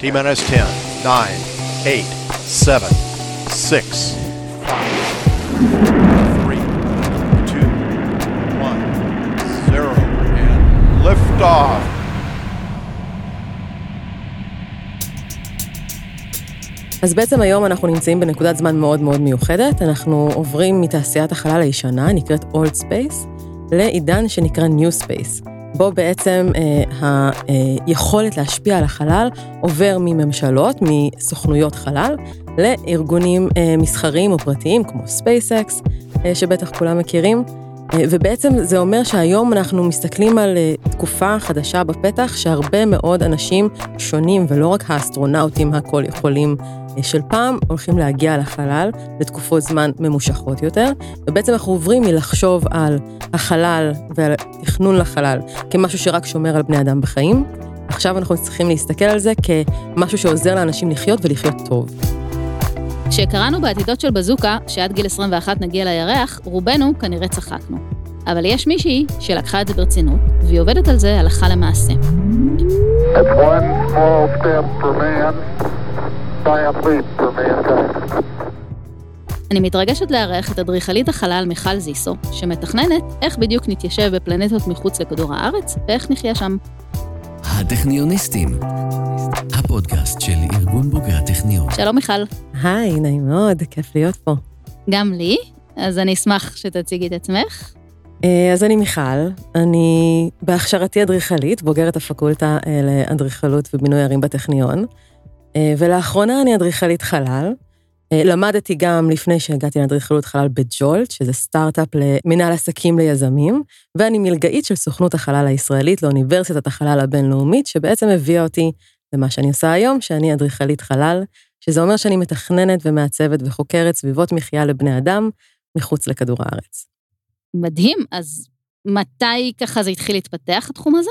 T minus 10, 9, 8, 7, 6, 5, 3, 2, 1, 0, and liftoff. אז בעצם היום אנחנו נמצאים בנקודת זמן מאוד מאוד מיוחדת. אנחנו עוברים מתעשיית החלל הישנה, נקראת Old Space, לעידן שנקרא New Space. בו בעצם אה, היכולת להשפיע על החלל עובר מממשלות, מסוכנויות חלל, לארגונים אה, מסחריים או פרטיים כמו SpaceX, אה, שבטח כולם מכירים. אה, ובעצם זה אומר שהיום אנחנו מסתכלים על אה, תקופה חדשה בפתח, שהרבה מאוד אנשים שונים, ולא רק האסטרונאוטים הכל יכולים של פעם הולכים להגיע לחלל לתקופות זמן ממושכות יותר, ובעצם אנחנו עוברים מלחשוב על החלל ועל תכנון לחלל כמשהו שרק שומר על בני אדם בחיים, עכשיו אנחנו צריכים להסתכל על זה כמשהו שעוזר לאנשים לחיות ולחיות טוב. כשקראנו בעתידות של בזוקה, שעד גיל 21 נגיע לירח, רובנו כנראה צחקנו. אבל יש מישהי שלקחה את זה ברצינות, והיא עובדת על זה הלכה למעשה. That's one small step for man. אני מתרגשת לארח את אדריכלית החלל מיכל זיסו, שמתכננת איך בדיוק נתיישב בפלנטות מחוץ לכדור הארץ ואיך נחיה שם. הטכניוניסטים, הפודקאסט של ארגון בוגרי הטכניון. שלום מיכל. היי, נעים מאוד, כיף להיות פה. גם לי, אז אני אשמח שתציגי את עצמך. אה, אז אני מיכל, אני בהכשרתי אדריכלית, בוגרת הפקולטה אה, לאדריכלות ובינוי ערים בטכניון. אה, ולאחרונה אני אדריכלית חלל. אה, למדתי גם לפני שהגעתי לאדריכלות חלל בג'ולט, שזה סטארט-אפ למנהל עסקים ליזמים, ואני מלגאית של סוכנות החלל הישראלית לאוניברסיטת החלל הבינלאומית, שבעצם הביאה אותי למה שאני עושה היום, שאני אדריכלית חלל, שזה אומר שאני מתכננת ומעצבת וחוקרת סביבות מחיה לבני אדם מחוץ לכדור הארץ. מדהים, אז מתי ככה זה התחיל להתפתח, התחום הזה?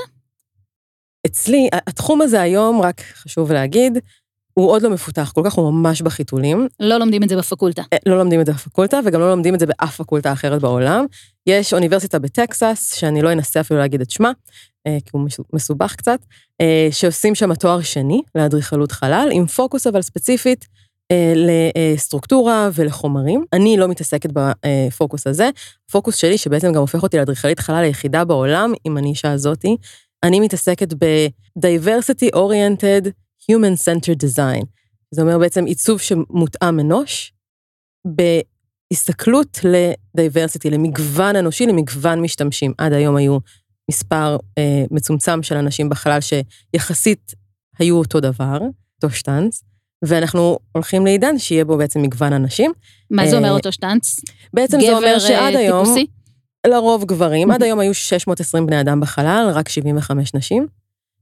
אצלי, התחום הזה היום, רק חשוב להגיד, הוא עוד לא מפותח כל כך, הוא ממש בחיתולים. לא לומדים את זה בפקולטה. אה, לא לומדים את זה בפקולטה, וגם לא לומדים את זה באף פקולטה אחרת בעולם. יש אוניברסיטה בטקסס, שאני לא אנסה אפילו להגיד את שמה, אה, כי הוא מסובך קצת, אה, שעושים שם תואר שני לאדריכלות חלל, עם פוקוס אבל ספציפית לסטרוקטורה ולחומרים. אני לא מתעסקת בפוקוס הזה. הפוקוס שלי, שבעצם גם הופך אותי לאדריכלית חלל היחידה בעולם, עם הנישה הזאתי, אני מתעסקת ב-diversity oriented Human-Centered Design. זה אומר בעצם עיצוב שמותאם אנוש, בהסתכלות ל-diversity, למגוון אנושי, למגוון משתמשים. עד היום היו מספר אה, מצומצם של אנשים בחלל שיחסית היו אותו דבר, אותו שטאנץ, ואנחנו הולכים לעידן שיהיה בו בעצם מגוון אנשים. מה זה אומר אה, אותו שטאנץ? בעצם זה אומר שעד אה, היום... טיפוסי? לרוב גברים, עד היום היו 620 בני אדם בחלל, רק 75 נשים.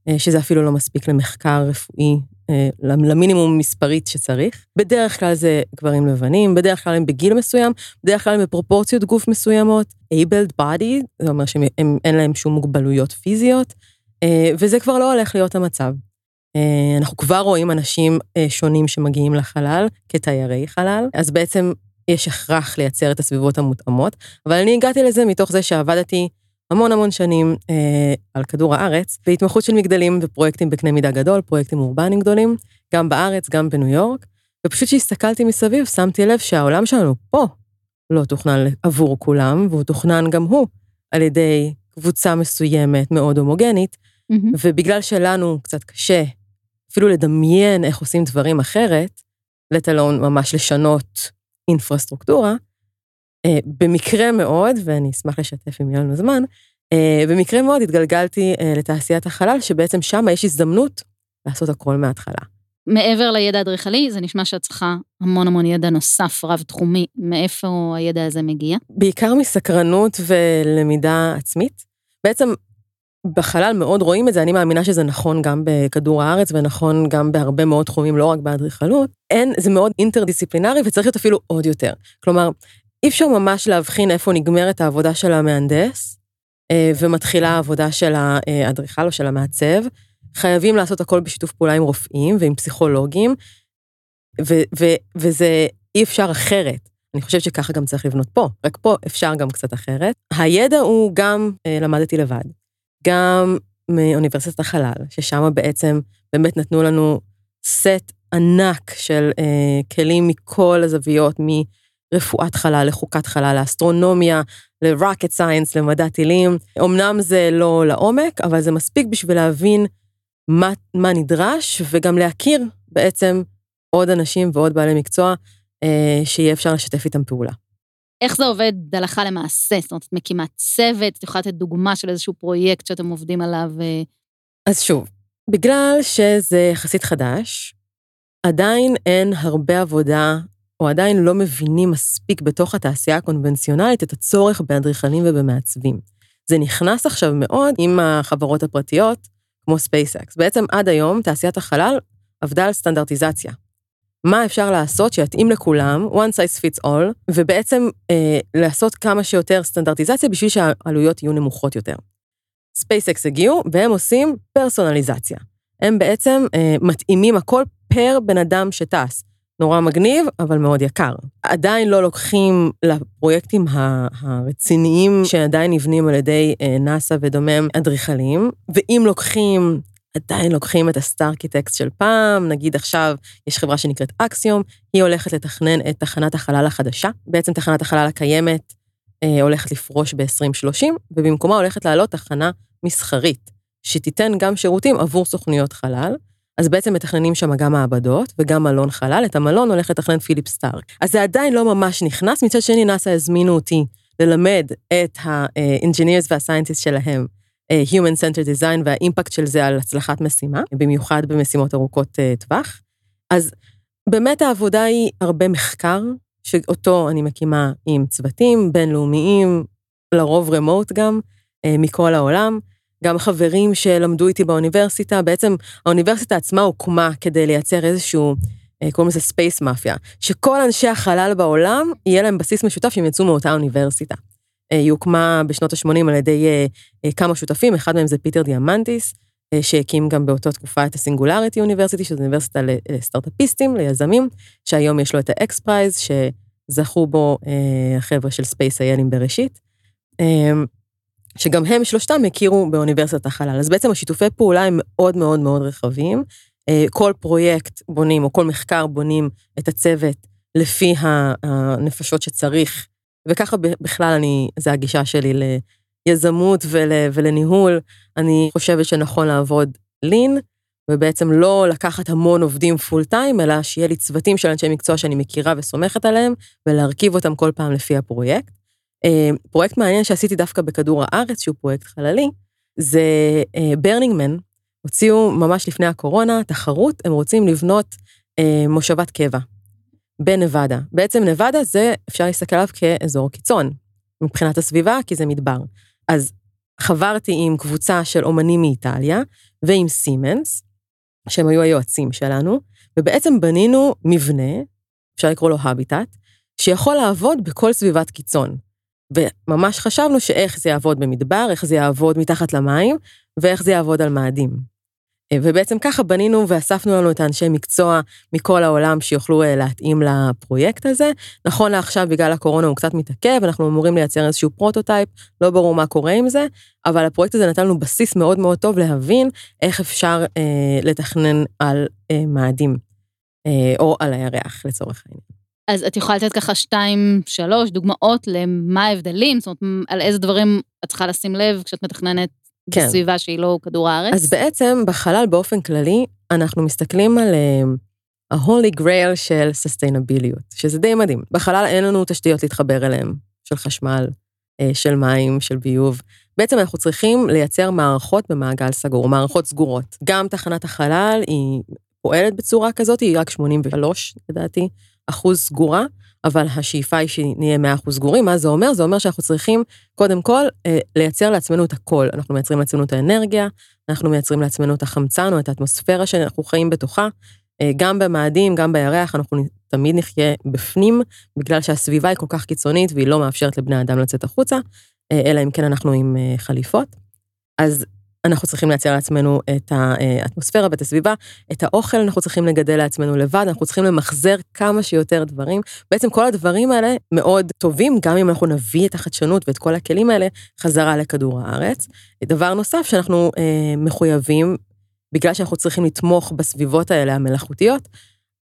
אה, שזה אפילו לא מספיק למחקר רפואי, אה, למינימום מספרית שצריך. בדרך כלל זה גברים לבנים, בדרך כלל הם בגיל מסוים, בדרך כלל הם בפרופורציות גוף מסוימות, abled body, זה אומר שאין להם שום מוגבלויות פיזיות, אה, וזה כבר לא הולך להיות המצב. אנחנו כבר רואים אנשים שונים שמגיעים לחלל כתיירי חלל, אז בעצם יש הכרח לייצר את הסביבות המותאמות, אבל אני הגעתי לזה מתוך זה שעבדתי המון המון שנים אה, על כדור הארץ, בהתמחות של מגדלים ופרויקטים בקנה מידה גדול, פרויקטים אורבניים גדולים, גם בארץ, גם בניו יורק, ופשוט כשהסתכלתי מסביב, שמתי לב שהעולם שלנו פה לא תוכנן עבור כולם, והוא תוכנן גם הוא על ידי קבוצה מסוימת, מאוד הומוגנית, mm-hmm. ובגלל שלנו קצת קשה אפילו לדמיין איך עושים דברים אחרת, let alone ממש לשנות אינפרסטרוקטורה, במקרה מאוד, ואני אשמח לשתף אם יהיה לנו זמן, אה, במקרה מאוד התגלגלתי אה, לתעשיית החלל, שבעצם שם יש הזדמנות לעשות הכל מההתחלה. מעבר לידע אדריכלי, זה נשמע שאת צריכה המון המון ידע נוסף, רב-תחומי. מאיפה הידע הזה מגיע? בעיקר מסקרנות ולמידה עצמית. בעצם בחלל מאוד רואים את זה, אני מאמינה שזה נכון גם בכדור הארץ ונכון גם בהרבה מאוד תחומים, לא רק באדריכלות. אין, זה מאוד אינטרדיסציפלינרי וצריך להיות אפילו עוד יותר. כלומר, אי אפשר ממש להבחין איפה נגמרת העבודה של המהנדס אה, ומתחילה העבודה של האדריכל או של המעצב. חייבים לעשות הכל בשיתוף פעולה עם רופאים ועם פסיכולוגים, ו- ו- וזה אי אפשר אחרת. אני חושבת שככה גם צריך לבנות פה, רק פה אפשר גם קצת אחרת. הידע הוא גם, אה, למדתי לבד, גם מאוניברסיטת החלל, ששם בעצם באמת נתנו לנו סט ענק של אה, כלים מכל הזוויות, מרפואת חלל לחוקת חלל, לאסטרונומיה, ל-rocket science, למדע טילים. אמנם זה לא לעומק, אבל זה מספיק בשביל להבין מה, מה נדרש, וגם להכיר בעצם עוד אנשים ועוד בעלי מקצוע אה, שיהיה אפשר לשתף איתם פעולה. איך זה עובד הלכה למעשה? זאת אומרת, את מקימה צוות, את יכולה לתת דוגמה של איזשהו פרויקט שאתם עובדים עליו? אה, אז שוב, בגלל שזה יחסית חדש, עדיין אין הרבה עבודה, או עדיין לא מבינים מספיק בתוך התעשייה הקונבנציונלית את הצורך באדריכלים ובמעצבים. זה נכנס עכשיו מאוד עם החברות הפרטיות, כמו SpaceX. בעצם עד היום תעשיית החלל עבדה על סטנדרטיזציה. מה אפשר לעשות שיתאים לכולם, one size fits all, ובעצם אה, לעשות כמה שיותר סטנדרטיזציה בשביל שהעלויות יהיו נמוכות יותר. SpaceX הגיעו והם עושים פרסונליזציה. הם בעצם אה, מתאימים הכל פר בן אדם שטס. נורא מגניב, אבל מאוד יקר. עדיין לא לוקחים לפרויקטים הרציניים שעדיין נבנים על ידי אה, נאס"א ודומם אדריכלים, ואם לוקחים עדיין לוקחים את ה starchitects של פעם, נגיד עכשיו יש חברה שנקראת Axiom, היא הולכת לתכנן את תחנת החלל החדשה. בעצם תחנת החלל הקיימת אה, הולכת לפרוש ב-2030, ובמקומה הולכת לעלות תחנה מסחרית, שתיתן גם שירותים עבור סוכניות חלל. אז בעצם מתכננים שם גם מעבדות וגם מלון חלל, את המלון הולך לתכנן פיליפ סטארק. אז זה עדיין לא ממש נכנס, מצד שני נאס"א הזמינו אותי ללמד את ה-engineers וה-scientists שלהם אה, Human Centered Design והאימפקט של זה על הצלחת משימה, במיוחד במשימות ארוכות אה, טווח. אז באמת העבודה היא הרבה מחקר, שאותו אני מקימה עם צוותים בינלאומיים, לרוב remote גם, אה, מכל העולם. גם חברים שלמדו איתי באוניברסיטה, בעצם האוניברסיטה עצמה הוקמה כדי לייצר איזשהו, קוראים לזה space mafia, שכל אנשי החלל בעולם, יהיה להם בסיס משותף שהם יצאו מאותה אוניברסיטה. אה, היא הוקמה בשנות ה-80 על ידי אה, אה, כמה שותפים, אחד מהם זה פיטר דיאמנטיס, שהקים גם באותה תקופה את ה Singularity University, שזו אוניברסיטה לסטארטאפיסטים, ליזמים, שהיום יש לו את ה XPRIZE, שזכו בו החבר'ה של SpaceIL עם בראשית, שגם הם שלושתם הכירו באוניברסיטת החלל. אז בעצם השיתופי פעולה הם מאוד מאוד מאוד רחבים. כל פרויקט בונים, או כל מחקר בונים את הצוות לפי הנפשות שצריך וככה בכלל אני, זו הגישה שלי ליזמות ול, ולניהול. אני חושבת שנכון לעבוד lean, ובעצם לא לקחת המון עובדים full time, אלא שיהיה לי צוותים של אנשי מקצוע שאני מכירה וסומכת עליהם, ולהרכיב אותם כל פעם לפי הפרויקט. אה, פרויקט מעניין שעשיתי דווקא בכדור הארץ, שהוא פרויקט חללי, זה Burning Man, אה, הוציאו ממש לפני הקורונה תחרות, הם רוצים לבנות אה, מושבת קבע. בנבדה. בעצם נבדה זה, אפשר להסתכל עליו כאזור קיצון, מבחינת הסביבה, כי זה מדבר. אז חברתי עם קבוצה של אומנים מאיטליה ועם סימנס, שהם היו היועצים שלנו, ובעצם בנינו מבנה, אפשר לקרוא לו הביטט, שיכול לעבוד בכל סביבת קיצון. וממש חשבנו שאיך זה יעבוד במדבר, איך זה יעבוד מתחת למים, ואיך זה יעבוד על מאדים. אה, ובעצם ככה בנינו ואספנו לנו את האנשי מקצוע מכל העולם שיוכלו אה, להתאים לפרויקט הזה. נכון לעכשיו, בגלל הקורונה הוא קצת מתעכב, אנחנו אמורים לייצר איזשהו פרוטוטייפ, לא ברור מה קורה עם זה, אבל הפרויקט הזה נתן לנו בסיס מאוד מאוד טוב להבין איך אפשר אה, לתכנן על אה, מאדים, אה, או על הירח לצורך העניין. אז את יכולה לתת ככה שתיים, שלוש דוגמאות למה ההבדלים, זאת אומרת, על איזה דברים את צריכה לשים לב כשאת מתכננת כן. בסביבה שהיא לא כדור הארץ? אז בעצם בחלל באופן כללי, אנחנו מסתכלים על uh, ה-holy grail של sustainability, שזה די מדהים. בחלל אין לנו תשתיות להתחבר אליהם, של חשמל, uh, של מים, של ביוב. בעצם אנחנו צריכים לייצר מערכות במעגל סגור, מערכות סגורות. גם תחנת החלל היא פועלת בצורה כזאת, היא רק 83, לדעתי, אחוז סגורה, אבל השאיפה היא שנהיה 100% סגורים. מה זה אומר? זה אומר שאנחנו צריכים, קודם כל, אה, לייצר לעצמנו את הכל. אנחנו מייצרים לעצמנו את האנרגיה, אנחנו מייצרים לעצמנו את החמצן או את האטמוספירה שאנחנו חיים בתוכה. אה, גם במאדים, גם בירח, אנחנו תמיד נחיה בפנים, בגלל שהסביבה היא כל כך קיצונית והיא לא מאפשרת לבני אדם לצאת החוצה, אה, אלא אם כן אנחנו עם חליפות. אז אנחנו צריכים לייצר לעצמנו את האטמוספירה ואת הסביבה, את האוכל אנחנו צריכים לגדל לעצמנו לבד, אנחנו צריכים למחזר כמה שיותר דברים. בעצם כל הדברים האלה מאוד טובים, גם אם אנחנו נביא את החדשנות ואת כל הכלים האלה חזרה לכדור הארץ. דבר נוסף שאנחנו אה, מחויבים, בגלל שאנחנו צריכים לתמוך בסביבות האלה המלאכותיות,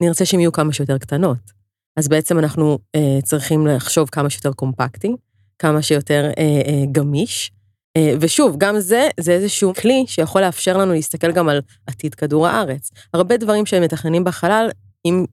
נרצה שהן יהיו כמה שיותר קטנות. אז בעצם אנחנו אה, צריכים לחשוב כמה שיותר קומפקטי, כמה שיותר אה, אה, גמיש. אה, ושוב, גם זה, זה איזשהו כלי שיכול לאפשר לנו להסתכל גם על עתיד כדור הארץ. הרבה דברים שהם מתכננים בחלל, אם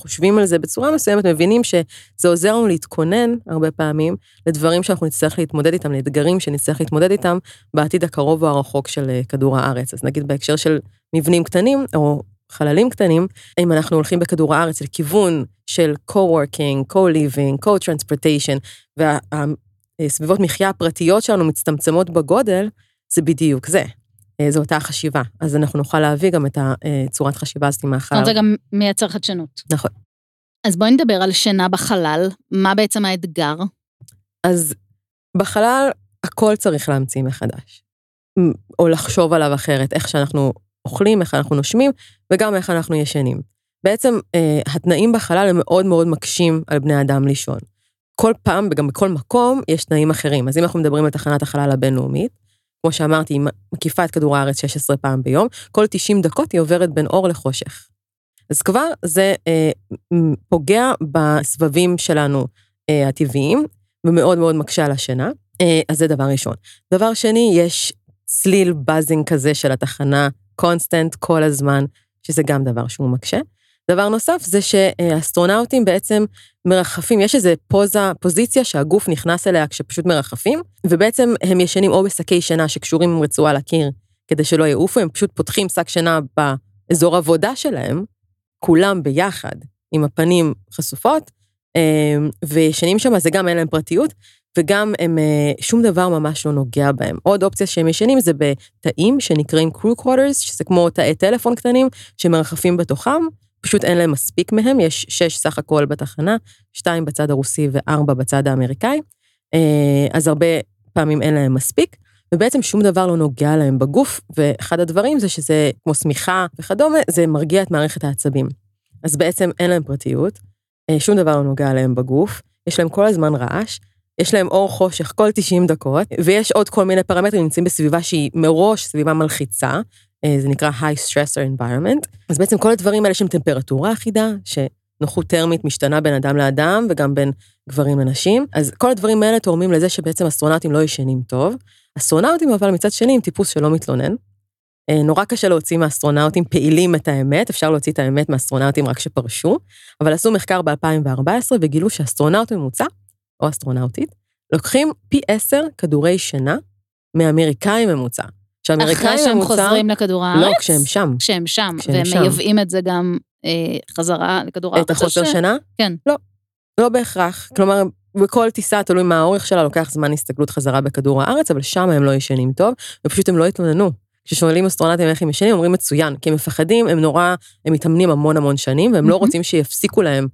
חושבים על זה בצורה מסוימת, מבינים שזה עוזר לנו להתכונן הרבה פעמים לדברים שאנחנו נצטרך להתמודד איתם, לאתגרים שנצטרך להתמודד איתם בעתיד הקרוב או הרחוק של אה, כדור הארץ. אז נגיד בהקשר של מבנים קטנים, או חללים קטנים, אם אנחנו הולכים בכדור הארץ לכיוון של co-working, co-living, co-transportation, והסביבות מחיה הפרטיות שלנו מצטמצמות בגודל, זה בדיוק זה. אה, זו אותה החשיבה. אז אנחנו נוכל להביא גם את הצורת חשיבה הזאת זאת מהחלל. זה גם מייצר חדשנות. נכון. אז בואי נדבר על שינה בחלל, מה בעצם האתגר? אז בחלל הכל צריך להמציא מחדש. או לחשוב עליו אחרת, איך שאנחנו אוכלים, איך אנחנו נושמים, וגם איך אנחנו ישנים. בעצם אה, התנאים בחלל הם מאוד מאוד מקשים על בני אדם לישון. כל פעם, וגם בכל מקום, יש תנאים אחרים. אז אם אנחנו מדברים על תחנת החלל הבינלאומית, כמו שאמרתי, היא מקיפה את כדור הארץ 16 פעם ביום, כל 90 דקות היא עוברת בין אור לחושך. אז כבר זה אה, פוגע בסבבים שלנו אה, הטבעיים, ומאוד מאוד מקשה על השינה. אה, אז זה דבר ראשון. דבר שני, יש צליל buzzing כזה של התחנה, constant כל הזמן, שזה גם דבר שהוא מקשה. דבר נוסף זה שאסטרונאוטים בעצם מרחפים, יש איזו פוזה, פוזיציה שהגוף נכנס אליה כשפשוט מרחפים, ובעצם הם ישנים או בשקי שינה שקשורים עם רצועה לקיר כדי שלא יעופו, הם פשוט פותחים שק שינה באזור עבודה שלהם, כולם ביחד, עם הפנים חשופות, אה, וישנים שם, זה גם אין להם פרטיות, וגם הם, אה, שום דבר ממש לא נוגע בהם. עוד אופציה שהם ישנים זה בתאים שנקראים crew quarters, שזה כמו תאי טלפון קטנים שמרחפים בתוכם, פשוט אין להם מספיק מהם, יש שש סך הכל בתחנה, שתיים בצד הרוסי וארבע בצד האמריקאי, אה, אז הרבה פעמים אין להם מספיק, ובעצם שום דבר לא נוגע להם בגוף, ואחד הדברים זה שזה כמו שמיכה וכדומה, זה מרגיע את מערכת העצבים. אז בעצם אין להם פרטיות, אה, שום דבר לא נוגע להם בגוף, יש להם כל הזמן רעש, יש להם אור חושך כל 90 דקות, ויש עוד כל מיני פרמטרים, נמצאים בסביבה שהיא מראש סביבה מלחיצה, זה נקרא high stressor environment. אז בעצם כל הדברים האלה יש שם טמפרטורה אחידה, שנוחות טרמית משתנה בין אדם לאדם וגם בין גברים לנשים. אז כל הדברים האלה תורמים לזה שבעצם אסטרונאוטים לא ישנים טוב. אסטרונאוטים אבל מצד שני הם טיפוס שלא מתלונן. אה, נורא קשה להוציא מאסטרונאוטים פעילים את האמת, אפשר להוציא את האמת מאסטרונאוטים רק שפרשו, אבל עשו מחקר ב-2014 וגילו שאסטרונאוט ממוצע, או אסטרונאוטית, לוקחים פי עשר כדורי שינה מאמריקאי ממוצע. שאמריקאי אחרי שהם. חוזרים לכדור הארץ? לא, כשהם שם. כשהם שם, כשהם והם שם. מייבאים את זה גם אה, חזרה לכדור הארץ. את החוסר ש- שינה? כן. לא, לא בהכרח. כלומר, בכל טיסה, תלוי מה האורך שלה, לוקח זמן הסתגלות חזרה בכדור הארץ, אבל שם הם לא ישנים טוב, ופשוט הם לא התלוננו. כששואלים אסטרונטים איך הם ישנים, אומרים מצוין, כי הם מפחדים, הם נורא, הם מתאמנים המון המון שנים, והם לא מהמם. רוצים שיפסיקו להם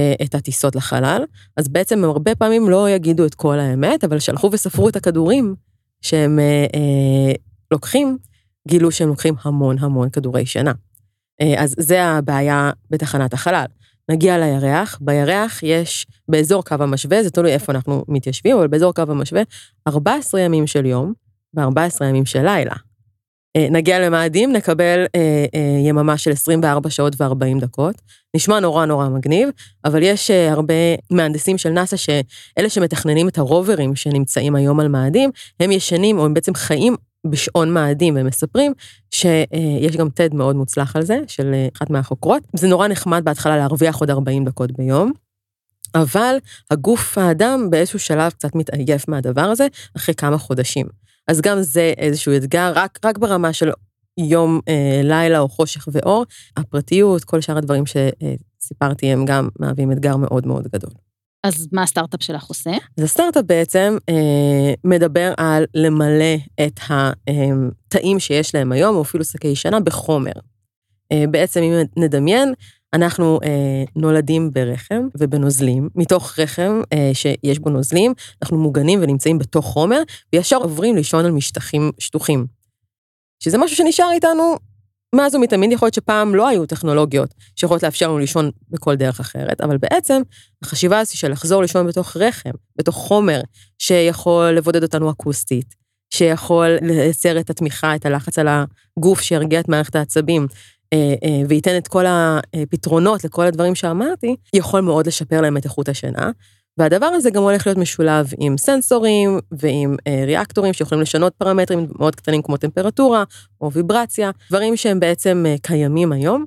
אה, את הטיסות לחלל, אז בעצם הם הרבה פעמים לא יגידו את כל האמת, אבל שהלכו וספרו את הכדורים שהם אה, אה, לוקחים, גילו שהם לוקחים המון המון כדורי שינה. אה, אז זה הבעיה בתחנת החלל. נגיע לירח, בירח יש, באזור קו המשווה, זה תלוי איפה אנחנו מתיישבים, אבל באזור קו המשווה, 14 ימים של יום ו-14 ימים של לילה. אה, נגיע למאדים, נקבל אה, אה, יממה של 24 שעות ו-40 דקות. נשמע נורא נורא מגניב, אבל יש אה, הרבה מהנדסים של נאס"א, שאלה שמתכננים את הרוברים שנמצאים היום על מאדים, הם ישנים, או הם בעצם חיים בשעון מאדים, והם מספרים שיש גם TED מאוד מוצלח על זה, של אחת מהחוקרות. זה נורא נחמד בהתחלה להרוויח עוד 40 דקות ביום, אבל הגוף האדם באיזשהו שלב קצת מתעייף מהדבר הזה, אחרי כמה חודשים. אז גם זה איזשהו אתגר, רק, רק ברמה של יום, אה, לילה או חושך ואור, הפרטיות, כל שאר הדברים שסיפרתי, הם גם מהווים אתגר מאוד מאוד גדול. אז מה הסטארט-אפ שלך עושה? אז הסטארט-אפ בעצם אה, מדבר על למלא את התאים שיש להם היום, או אפילו שקי שינה, בחומר. אה, בעצם אם נדמיין, אנחנו אה, נולדים ברחם ובנוזלים, מתוך רחם אה, שיש בו נוזלים, אנחנו מוגנים ונמצאים בתוך חומר, וישר עוברים לישון על משטחים שטוחים. שזה משהו שנשאר איתנו מאז ומתמיד, יכול להיות שפעם לא היו טכנולוגיות שיכולות לאפשר לנו לישון בכל דרך אחרת, אבל בעצם החשיבה הזו של לחזור לישון בתוך רחם, בתוך חומר שיכול לבודד אותנו אקוסטית, שיכול לייצר את התמיכה, את הלחץ על הגוף, שירגיע את מערכת העצבים, אה, אה, וייתן את כל הפתרונות לכל הדברים שאמרתי, יכול מאוד לשפר להם את איכות השינה. והדבר הזה גם הולך להיות משולב עם סנסורים ועם אה, ריאקטורים שיכולים לשנות פרמטרים מאוד קטנים כמו טמפרטורה או ויברציה, דברים שהם בעצם אה, קיימים היום.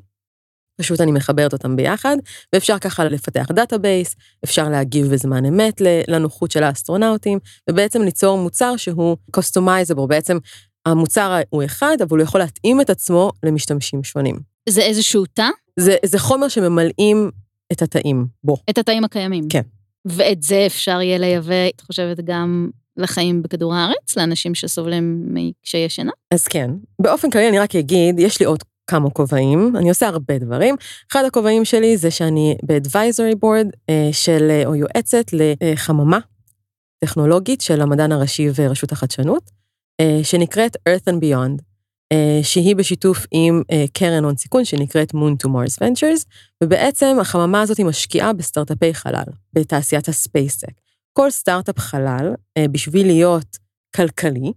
פשוט אני מחברת אותם ביחד, ואפשר ככה לפתח database, אפשר להגיב בזמן אמת לנוחות של האסטרונאוטים, ובעצם ליצור מוצר שהוא customizable, בעצם המוצר הוא אחד, אבל הוא יכול להתאים את עצמו למשתמשים שונים. זה איזשהו תא? זה, זה חומר שממלאים את התאים בו. את התאים הקיימים? כן. ואת זה אפשר יהיה לייבא, את חושבת, גם לחיים בכדור הארץ, לאנשים שסובלים מקשיי שינה? אז כן. באופן כללי אני רק אגיד, יש לי עוד כמה כובעים, אני עושה הרבה דברים. אחד הכובעים שלי זה שאני ב-advisory board אה, של, או יועצת לחממה טכנולוגית של המדען הראשי ורשות החדשנות, אה, שנקראת Earth and Beyond, אה, שהיא בשיתוף עם קרן הון סיכון שנקראת Moon to Mars Ventures, ובעצם החממה הזאת היא משקיעה בסטארט-אפי חלל, בתעשיית הספייסק. כל סטארט-אפ חלל, בשביל להיות כלכלי,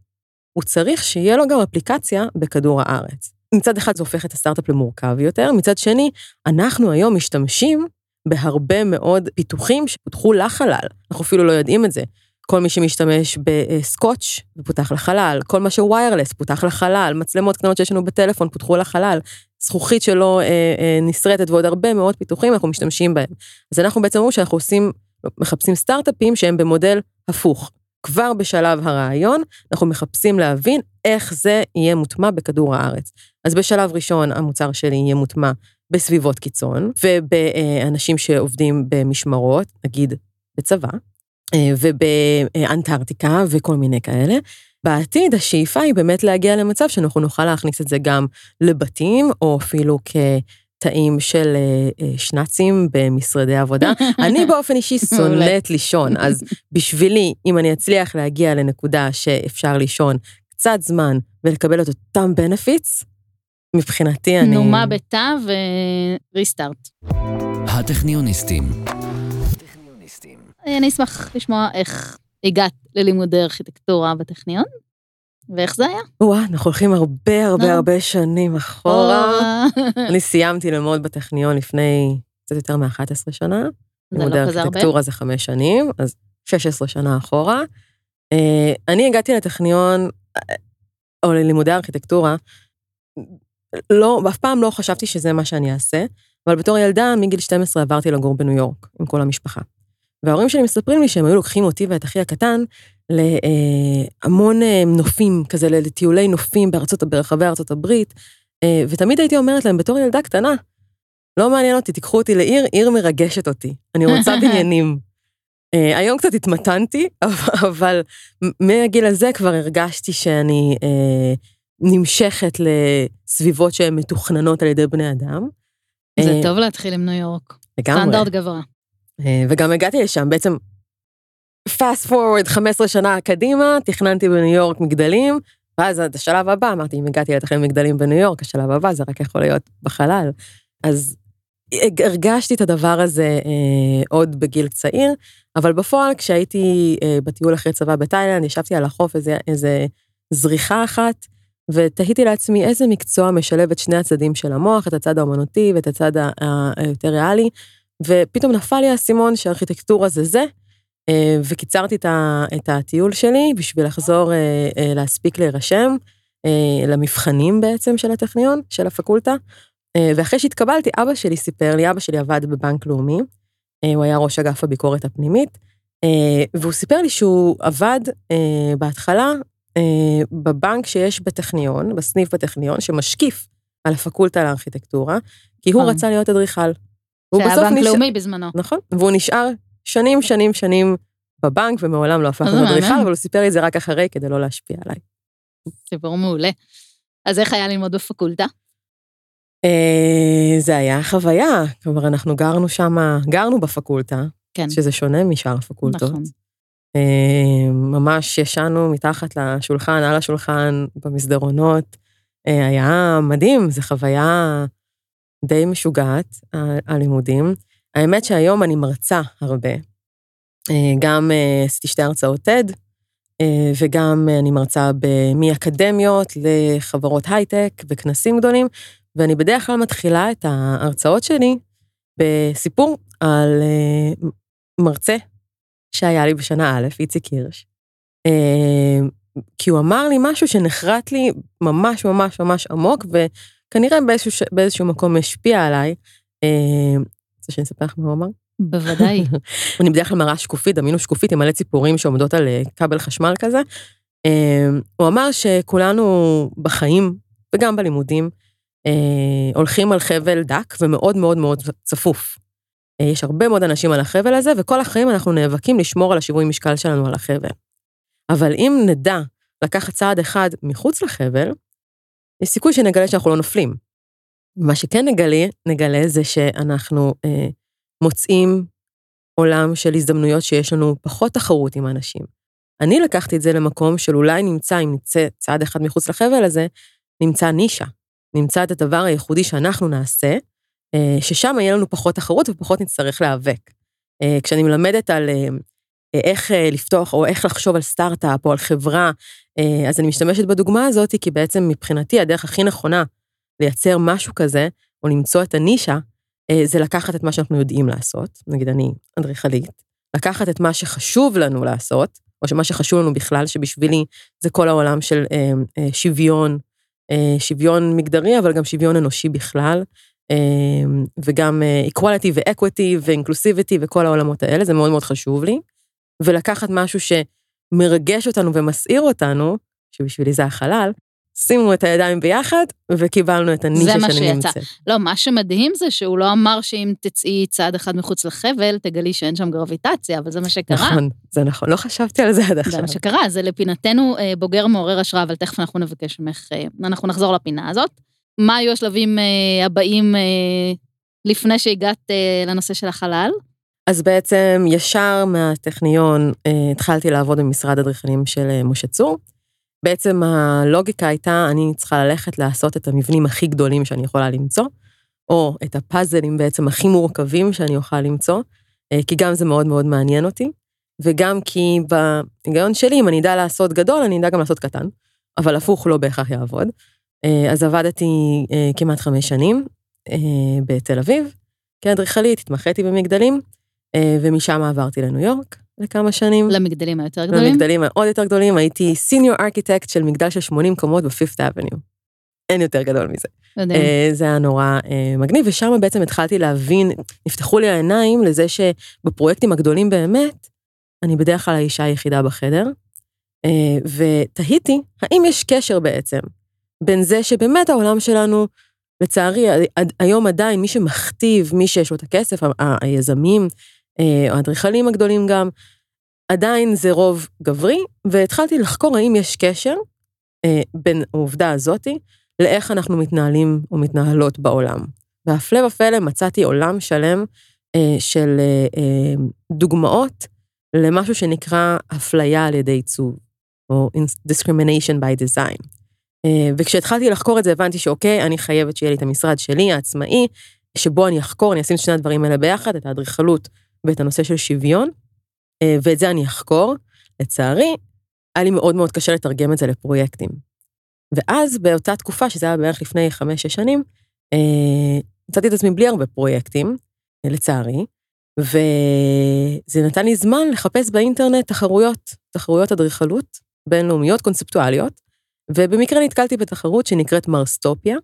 הוא צריך שיהיה לו גם אפליקציה בכדור הארץ. מצד אחד זה הופך את הסטארט-אפ למורכב יותר, מצד שני, אנחנו היום משתמשים בהרבה מאוד פיתוחים שפותחו לחלל, אנחנו אפילו לא יודעים את זה. כל מי שמשתמש בסקוץ' ופותח לחלל, כל מה שוויירלס פותח לחלל, מצלמות קטנות שיש לנו בטלפון פותחו לחלל, זכוכית שלא אה, אה, נסרטת ועוד הרבה מאוד פיתוחים אנחנו משתמשים בהם. אז אנחנו בעצם אומרים שאנחנו עושים, מחפשים סטארט-אפים שהם במודל הפוך. כבר בשלב הרעיון, אנחנו מחפשים להבין איך זה יהיה מוטמע בכדור הארץ. אז בשלב ראשון, המוצר שלי יהיה מוטמע בסביבות קיצון, ובאנשים שעובדים במשמרות, נגיד בצבא, ובאנטארקטיקה וכל מיני כאלה. בעתיד השאיפה היא באמת להגיע למצב שאנחנו נוכל להכניס את זה גם לבתים, או אפילו כ... תאים של אה, אה, שנאצים במשרדי עבודה. אני באופן אישי שונאת לישון, אז בשבילי, אם אני אצליח להגיע לנקודה שאפשר לישון קצת זמן ולקבל את אותם בנפיץ, מבחינתי אני... נו, מה בתא וריסטארט. הטכניוניסטים. אני אשמח לשמוע איך הגעת ללימודי ארכיטקטורה בטכניון, ואיך זה היה? וואה, אנחנו הולכים הרבה הרבה הרבה שנים אחורה. אני סיימתי ללמוד בטכניון לפני קצת יותר מ-11 שנה. זה לא. ארכיטקטורה זה חמש שנים, אז 16 שנה אחורה. אה, אני הגעתי לטכניון, או ללימודי ארכיטקטורה, לא, אף פעם לא חשבתי שזה מה שאני אעשה, אבל בתור ילדה, מגיל 12 עברתי לגור בניו יורק עם כל המשפחה. וההורים שלי מספרים לי שהם היו לוקחים אותי ואת אחי הקטן להמון אה, נופים, כזה לטיולי נופים בארצות, ברחבי ארצות הברית, אה, ותמיד הייתי אומרת להם, בתור ילדה קטנה, לא מעניין אותי, תיקחו אותי לעיר, עיר מרגשת אותי, אני רוצה בניינים. אה, היום קצת התמתנתי, אבל מהגיל הזה כבר הרגשתי שאני נמשכת לסביבות שהן מתוכננות על ידי בני אדם. זה טוב להתחיל עם ניו יורק. לגמרי. סטנדרט גבוה. וגם הגעתי לשם, בעצם fast forward 15 שנה קדימה, תכננתי בניו יורק מגדלים, ואז עד השלב הבא, אמרתי, אם הגעתי לתכנן מגדלים בניו יורק, השלב הבא זה רק יכול להיות בחלל. אז הרגשתי את הדבר הזה אה, עוד בגיל צעיר, אבל בפועל, כשהייתי אה, בטיול אחרי צבא בתאילנד, ישבתי על החוף איזה, איזה זריחה אחת, ותהיתי לעצמי איזה מקצוע משלב את שני הצדדים של המוח, את הצד האומנותי ואת הצד היותר ריאלי, ופתאום נפל לי האסימון שארכיטקטורה זה זה, אה, וקיצרתי את הטיול שלי בשביל לחזור אה, אה, להספיק להירשם למבחנים בעצם של הטכניון, של הפקולטה. ואחרי שהתקבלתי, אבא שלי סיפר לי, אבא שלי עבד בבנק לאומי, הוא היה ראש אגף הביקורת הפנימית, והוא סיפר לי שהוא עבד בהתחלה בבנק שיש בטכניון, בסניף בטכניון, שמשקיף על הפקולטה לארכיטקטורה, כי הוא רצה להיות אדריכל. שהיה בנק נשאר... לאומי בזמנו. נכון, והוא נשאר שנים, שנים, שנים בבנק, ומעולם לא הפך לאדריכל, אבל הוא סיפר לי את זה רק אחרי, כדי לא להשפיע עליי. סיפור מעולה. אז איך היה ללמוד בפקולטה? אה, זה היה חוויה, כלומר, אנחנו גרנו שם, גרנו בפקולטה, כן. שזה שונה משאר הפקולטות. נכון. אה, ממש ישנו מתחת לשולחן, על השולחן, במסדרונות. אה, היה מדהים, זו חוויה די משוגעת, הלימודים. האמת שהיום אני מרצה הרבה. אה, גם אה, עשיתי שתי הרצאות TED, אה, וגם אני מרצה מאקדמיות לחברות הייטק וכנסים גדולים, ואני בדרך כלל מתחילה את ההרצאות שלי בסיפור על מרצה שהיה לי בשנה א', איציק הירש. כי הוא אמר לי משהו שנחרט לי ממש ממש ממש עמוק, וכנראה באיזשהו, ש- באיזשהו מקום השפיע עליי. אה, רוצה שאני אספר לך מה הוא אמר? בוודאי. אני בדרך כלל מראה שקופית, דמיינו שקופית עם מלא ציפורים שעומדות על אה, כבל חשמל כזה. אה, הוא אמר שכולנו בחיים, וגם בלימודים, אה, הולכים על חבל דק ומאוד מאוד מאוד צפוף. אה, יש הרבה מאוד אנשים על החבל הזה, וכל החיים אנחנו נאבקים לשמור על השיווי משקל שלנו על החבל. אבל אם נדע לקחת צעד אחד מחוץ לחבל, יש סיכוי שנגלה שאנחנו לא נופלים. מה שכן נגלה, נגלה זה שאנחנו אה, מוצאים עולם של הזדמנויות שיש לנו פחות תחרות עם האנשים. אני לקחתי את זה למקום של אולי נמצא, אם נצא צעד אחד מחוץ לחבל הזה, נמצא נישה. נמצא את הדבר הייחודי שאנחנו נעשה, אה, ששם יהיה לנו פחות תחרות ופחות נצטרך להיאבק. אה, כשאני מלמדת על אה, איך לפתוח או איך לחשוב על סטארט-אפ או על חברה, אז אני משתמשת בדוגמה הזאת, כי בעצם מבחינתי הדרך הכי נכונה לייצר משהו כזה, או למצוא את הנישה, זה לקחת את מה שאנחנו יודעים לעשות, נגיד אני אדריכלית, לקחת את מה שחשוב לנו לעשות, או שמה שחשוב לנו בכלל, שבשבילי זה כל העולם של שוויון, שוויון מגדרי, אבל גם שוויון אנושי בכלל, וגם equality ו-equity ו-inclusivity וכל העולמות האלה, זה מאוד מאוד חשוב לי. ולקחת משהו שמרגש אותנו ומסעיר אותנו, שבשבילי זה החלל, שימו את הידיים ביחד, וקיבלנו את הנישה שאני שיצא. נמצאת. לא, מה שמדהים זה שהוא לא אמר שאם תצאי צעד אחד מחוץ לחבל, תגלי שאין שם גרביטציה, אבל זה מה שקרה. נכון, זה נכון, לא חשבתי על זה עד עכשיו. זה מה שקרה, זה לפינתנו אה, בוגר מעורר השראה, אבל תכף אנחנו נבקש ממך, אה, אנחנו נחזור לפינה הזאת. מה היו השלבים אה, הבאים לפני שהגעת לנושא של החלל? אז בעצם ישר מהטכניון אה, התחלתי לעבוד במשרד אדריכלים של אה, משה צור. בעצם הלוגיקה הייתה, אני צריכה ללכת לעשות את המבנים הכי גדולים שאני יכולה למצוא, או את הפאזלים בעצם הכי מורכבים שאני אוכל למצוא, אה, כי גם זה מאוד מאוד מעניין אותי, וגם כי בהיגיון שלי, אם אני אדע לעשות גדול, אני אדע גם לעשות קטן, אבל הפוך לא בהכרח יעבוד. אז עבדתי כמעט חמש שנים בתל אביב, כאדריכלית, התמחיתי במגדלים, אה, ומשם עברתי לניו יורק לכמה שנים. למגדלים היותר גדולים? למגדלים העוד יותר גדולים, הייתי סיניור ארכיטקט של מגדל של 80 קומות בפיפט אבניו. אין יותר גדול מזה. מדהים. אה, זה היה נורא אה, מגניב, ושם בעצם התחלתי להבין, נפתחו לי העיניים לזה שבפרויקטים הגדולים באמת, אני בדרך כלל האישה היחידה בחדר, ותהיתי, האם יש קשר בעצם בין זה שבאמת העולם שלנו, לצערי, היום עדיין מי שמכתיב, מי שיש לו את הכסף, היזמים, או אה, האדריכלים הגדולים גם, עדיין זה רוב גברי, והתחלתי לחקור האם יש קשר אה, בין העובדה הזאתי לאיך אנחנו מתנהלים או מתנהלות בעולם. והפלא ופלא מצאתי עולם שלם אה, של דוגמאות למשהו שנקרא אפליה על ידי עיצוב, או discrimination by design. וכשהתחלתי לחקור את זה הבנתי שאוקיי, אני חייבת שיהיה לי את המשרד שלי, העצמאי, שבו אני אחקור, אני אשים את שני הדברים האלה ביחד, את האדריכלות ואת הנושא של שוויון, אה, ואת זה אני אחקור. לצערי, היה לי מאוד מאוד קשה לתרגם את זה לפרויקטים. ואז באותה תקופה, שזה היה בערך לפני חמש-שש שנים, אה, מצאתי את עצמי בלי הרבה פרויקטים, אה, לצערי, וזה נתן לי זמן לחפש באינטרנט תחרויות, תחרויות אדריכלות בינלאומיות, קונספטואליות, ובמקרה נתקלתי בתחרות שנקראת מרסטופיה,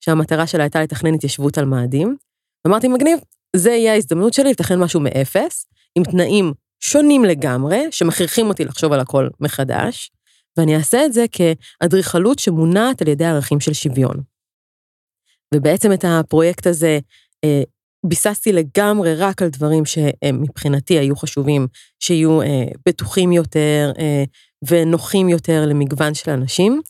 שהמטרה שלה הייתה לתכנן התיישבות על מאדים. אמרתי, מגניב, זה יהיה ההזדמנות שלי לתכנן משהו מאפס, עם תנאים שונים לגמרי, שמכריחים אותי לחשוב על הכל מחדש, ואני אעשה את זה כאדריכלות שמונעת על ידי ערכים של שוויון. ובעצם את הפרויקט הזה אה, ביססתי לגמרי רק על דברים שמבחינתי היו חשובים, שיהיו אה, בטוחים יותר אה, ונוחים יותר למגוון של אנשים,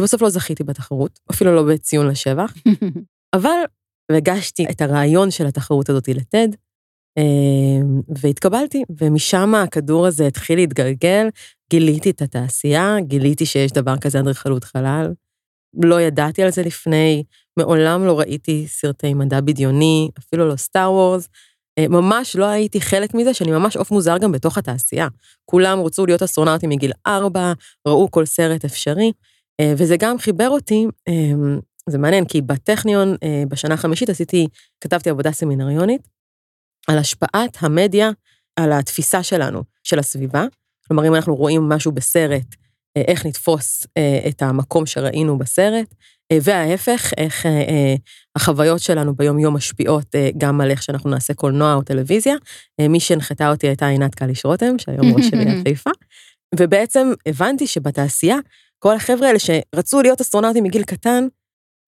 ובסוף לא זכיתי בתחרות, אפילו לא בציון לשבח, אבל והגשתי את הרעיון של התחרות הזאת לטד, אמ, והתקבלתי, ומשם הכדור הזה התחיל להתגלגל, גיליתי את התעשייה, גיליתי שיש דבר כזה אדריכלות חלל. לא ידעתי על זה לפני, מעולם לא ראיתי סרטי מדע בדיוני, אפילו לא סטאר וורס, אה, ממש לא הייתי חלק מזה, שאני ממש עוף מוזר גם בתוך התעשייה. כולם רצו להיות אסטרונאוטים מגיל ארבע, ראו כל סרט אפשרי, אה, וזה גם חיבר אותי, אה, זה מעניין, כי בטכניון, בשנה החמישית עשיתי, כתבתי עבודה סמינריונית, על השפעת המדיה על התפיסה שלנו, של הסביבה. כלומר, אם אנחנו רואים משהו בסרט, איך נתפוס את המקום שראינו בסרט, אה, וההפך, איך אה, אה, החוויות שלנו ביום-יום משפיעות גם על איך שאנחנו נעשה קולנוע או טלוויזיה. מי שהנחתה אותי הייתה עינת קליש רותם, שהיום ראש עיריית חיפה, ובעצם הבנתי שבתעשייה, כל החבר'ה האלה שרצו להיות אסטרונאוטים מגיל קטן,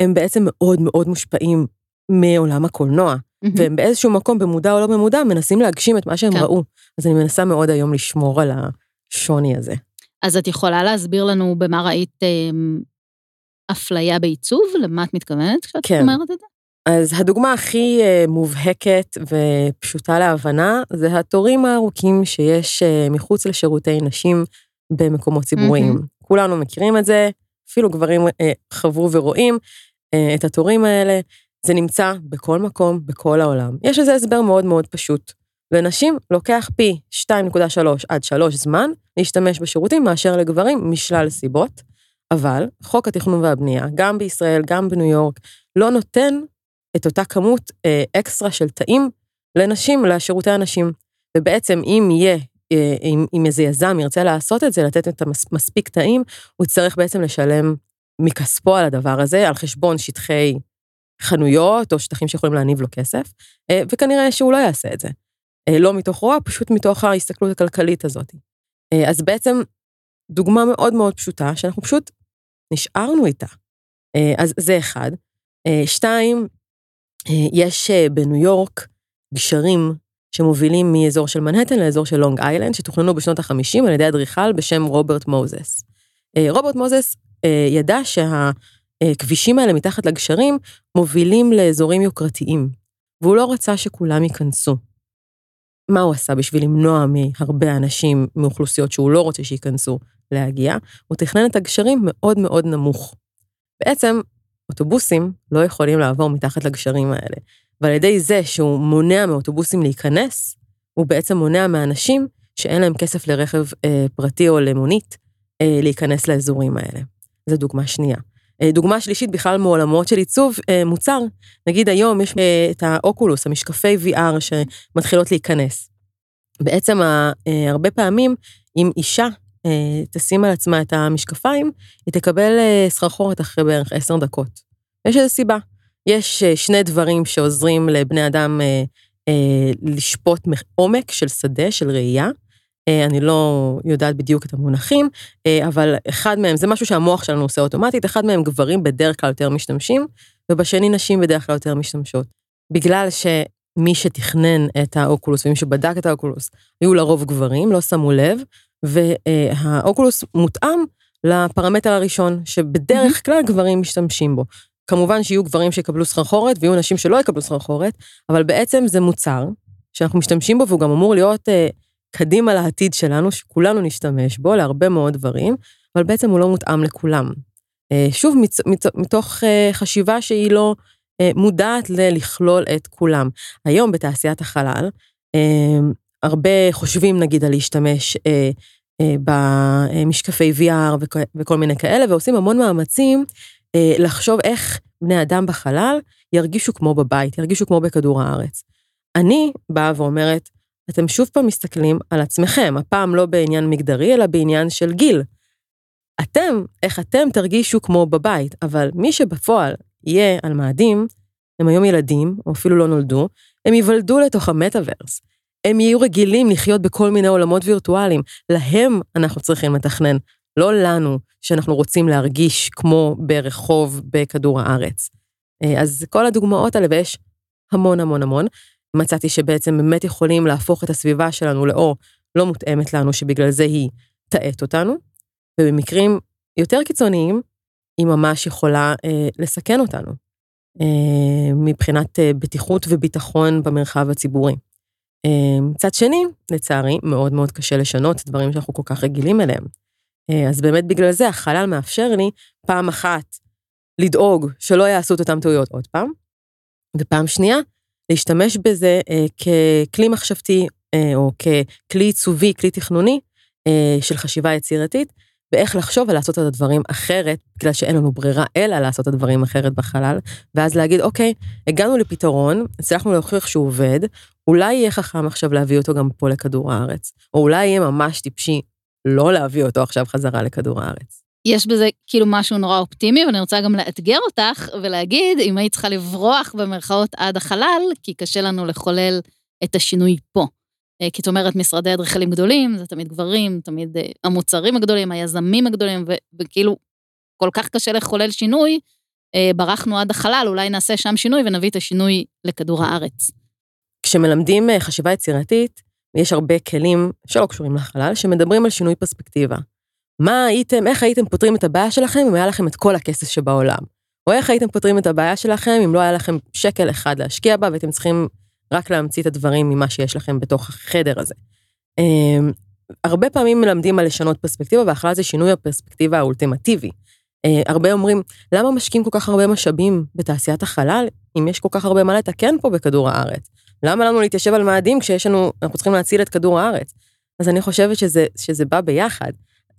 הם בעצם מאוד מאוד מושפעים מעולם הקולנוע, והם באיזשהו מקום, במודע או לא במודע, מנסים להגשים את מה שהם כן. ראו. אז אני מנסה מאוד היום לשמור על השוני הזה. אז את יכולה להסביר לנו במה ראית אפליה בעיצוב? למה את מתכוונת כשאת כן. אומרת את זה? אז הדוגמה הכי uh, מובהקת ופשוטה להבנה זה התורים הארוכים שיש uh, מחוץ לשירותי נשים במקומות ציבוריים. Mm-hmm. כולנו מכירים את זה, אפילו גברים uh, חוו ורואים uh, את התורים האלה. זה נמצא בכל מקום, בכל העולם. יש לזה הסבר מאוד מאוד פשוט. לנשים לוקח פי 2.3 עד 3 זמן להשתמש בשירותים מאשר לגברים משלל סיבות. אבל חוק התכנון והבנייה, גם בישראל, גם בניו יורק, לא נותן את אותה כמות אה, אקסטרה של תאים לנשים, לשירותי הנשים. ובעצם אם יהיה, אה, אם, אם איזה יזם ירצה לעשות את זה, לתת את המספיק תאים, הוא יצטרך בעצם לשלם מכספו על הדבר הזה, על חשבון שטחי חנויות או שטחים שיכולים להניב לו כסף, אה, וכנראה שהוא לא יעשה את זה. אה, לא מתוך רוע, פשוט מתוך ההסתכלות הכלכלית הזאת. אה, אז בעצם דוגמה מאוד מאוד פשוטה, שאנחנו פשוט נשארנו איתה. אה, אז זה אחד. אה, שתיים, אה, יש בניו יורק גשרים שמובילים מאזור של מנהטן לאזור של לונג איילנד, שתוכננו בשנות ה-50 על ידי אדריכל בשם רוברט מוזס. רוברט מוזס ידע שהכבישים האלה מתחת לגשרים מובילים לאזורים יוקרתיים, והוא לא רצה שכולם ייכנסו. מה הוא עשה בשביל למנוע מהרבה אנשים מאוכלוסיות שהוא לא רוצה שייכנסו להגיע? הוא תכנן את הגשרים מאוד מאוד נמוך. בעצם, אוטובוסים לא יכולים לעבור מתחת לגשרים האלה, ועל ידי זה שהוא מונע מאוטובוסים להיכנס, הוא בעצם מונע מאנשים שאין להם כסף לרכב אה, פרטי או למונית, אה, להיכנס לאזורים האלה. זו דוגמה שנייה. אה, דוגמה שלישית בכלל מעולמות של עיצוב אה, מוצר, נגיד היום יש אה, את האוקולוס, המשקפי VR שמתחילות להיכנס. בעצם הרבה פעמים אם אישה תשים על עצמה את המשקפיים, היא תקבל סחרחורת אחרי בערך עשר דקות. יש איזו סיבה. יש שני דברים שעוזרים לבני אדם לשפוט עומק של שדה, של ראייה. אה, אני לא יודעת בדיוק את המונחים, אה, אבל אחד מהם, זה משהו שהמוח שלנו עושה אוטומטית, אחד מהם גברים בדרך כלל יותר משתמשים, ובשני נשים בדרך כלל יותר משתמשות. בגלל שמי שתכנן את האוקולוס ומי שבדק את האוקולוס היו לרוב גברים, לא שמו לב, והאוקולוס מותאם לפרמטר הראשון, שבדרך כלל גברים משתמשים בו. כמובן שיהיו גברים שיקבלו סחרחורת ויהיו נשים שלא יקבלו סחרחורת, אבל בעצם זה מוצר שאנחנו משתמשים בו והוא גם אמור להיות אה, קדימה לעתיד שלנו, שכולנו נשתמש בו להרבה מאוד דברים, אבל בעצם הוא לא מותאם לכולם. אה, שוב, מתוך אה, חשיבה שהיא לא אה, מודעת ללכלול את כולם. היום בתעשיית החלל, הרבה חושבים נגיד על להשתמש במשקפי VR וכל מיני כאלה, ועושים המון מאמצים לחשוב איך בני אדם בחלל ירגישו כמו בבית, ירגישו כמו בכדור הארץ. אני באה ואומרת, אתם שוב פעם מסתכלים על עצמכם, הפעם לא בעניין מגדרי, אלא בעניין של גיל. אתם, איך אתם תרגישו כמו בבית, אבל מי שבפועל יהיה על מאדים, הם היום ילדים, או אפילו לא נולדו, הם ייוולדו לתוך המטאוורס. הם יהיו רגילים לחיות בכל מיני עולמות וירטואליים. להם אנחנו צריכים לתכנן, לא לנו, שאנחנו רוצים להרגיש כמו ברחוב בכדור הארץ. אה, אז כל הדוגמאות האלה, ויש המון המון המון, מצאתי שבעצם באמת יכולים להפוך את הסביבה שלנו לאור לא מותאמת לנו, שבגלל זה היא תאט אותנו, ובמקרים יותר קיצוניים, היא ממש יכולה אה, לסכן אותנו, אה, מבחינת אה, בטיחות וביטחון במרחב הציבורי. אה, מצד שני, לצערי, מאוד מאוד קשה לשנות דברים שאנחנו כל כך רגילים אליהם. אה, אז באמת בגלל זה החלל מאפשר לי פעם אחת לדאוג שלא יעשו את אותן טעויות עוד פעם, ופעם שנייה, להשתמש בזה אה, ככלי מחשבתי אה, או ככלי עיצובי, כלי תכנוני אה, של חשיבה יצירתית, ואיך לחשוב ולעשות את הדברים אחרת, בגלל שאין לנו ברירה אלא לעשות את הדברים אחרת בחלל, ואז להגיד, אוקיי, הגענו לפתרון, הצלחנו להוכיח שהוא עובד, אולי יהיה חכם עכשיו להביא אותו גם פה לכדור הארץ, או אולי יהיה ממש טיפשי לא להביא אותו עכשיו חזרה לכדור הארץ. יש בזה כאילו משהו נורא אופטימי, ואני רוצה גם לאתגר אותך ולהגיד, אם היית צריכה לברוח במרכאות עד החלל, כי קשה לנו לחולל את השינוי פה. אה, כי את אומרת, משרדי אדריכלים גדולים, זה תמיד גברים, תמיד אה, המוצרים הגדולים, היזמים הגדולים, ו- וכאילו, כל כך קשה לחולל שינוי, אה, ברחנו עד החלל, אולי נעשה שם שינוי ונביא את השינוי לכדור הארץ. כשמלמדים חשיבה יצירתית, יש הרבה כלים שלא קשורים לחלל, שמדברים על שינוי פרספקטיבה. מה הייתם, איך הייתם פותרים את הבעיה שלכם אם היה לכם את כל הכסף שבעולם? או איך הייתם פותרים את הבעיה שלכם אם לא היה לכם שקל אחד להשקיע בה והייתם צריכים רק להמציא את הדברים ממה שיש לכם בתוך החדר הזה. אמ, הרבה פעמים מלמדים על לשנות פרספקטיבה, והחלל זה שינוי הפרספקטיבה האולטימטיבי. אה, הרבה אומרים, למה משקיעים כל כך הרבה משאבים בתעשיית החלל, אם יש כל כך הרבה מה לתקן פה בכדור הארץ? למה לנו להתיישב על מאדים כשיש לנו, אנחנו צריכים להציל את כדור הארץ? אז אני חושבת שזה, שזה בא ביחד.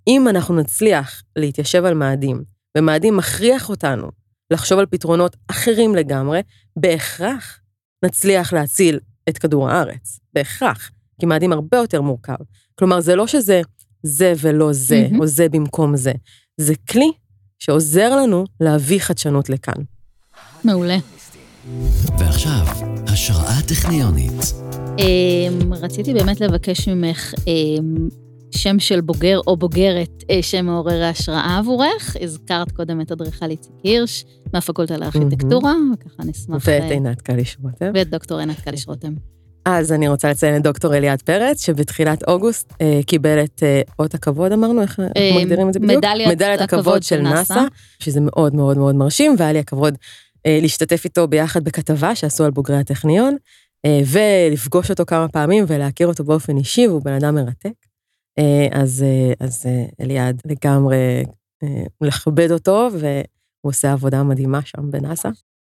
אם אנחנו נצליח להתיישב על מאדים, ומאדים מכריח אותנו לחשוב על פתרונות אחרים לגמרי, בהכרח נצליח להציל את כדור הארץ, בהכרח, כי מאדים הרבה יותר מורכב. כלומר, זה לא שזה זה ולא זה, mm-hmm. או זה במקום זה. זה כלי שעוזר לנו להביא חדשנות לכאן. מעולה. ועכשיו, השראה טכניונית. Um, רציתי באמת לבקש ממך um, שם של בוגר או בוגרת אה, שמעורר ההשראה עבורך. הזכרת קודם את אדריכלית הירש מהפקולטה לארכיטקטורה, וככה נשמח... ואת עינת קליש רותם. ואת דוקטור עינת קליש רותם. אז אני רוצה לציין את דוקטור אליעד פרץ, שבתחילת אוגוסט אה, קיבל את אה, אות הכבוד, אמרנו, איך אה, מגדירים את זה בדיוק? מדליית, מדליית הכבוד, הכבוד של נאסא, שזה מאוד מאוד מאוד מרשים, והיה לי הכבוד להשתתף איתו ביחד בכתבה שעשו על בוגרי הטכניון, אה, ולפגוש אותו כמה פעמים ולהכיר אותו באופן אישי, והוא בן אדם מרתק. אה, אז, אה, אז אה, אליעד לגמרי לכבד אותו, והוא עושה עבודה מדהימה שם בנאסא.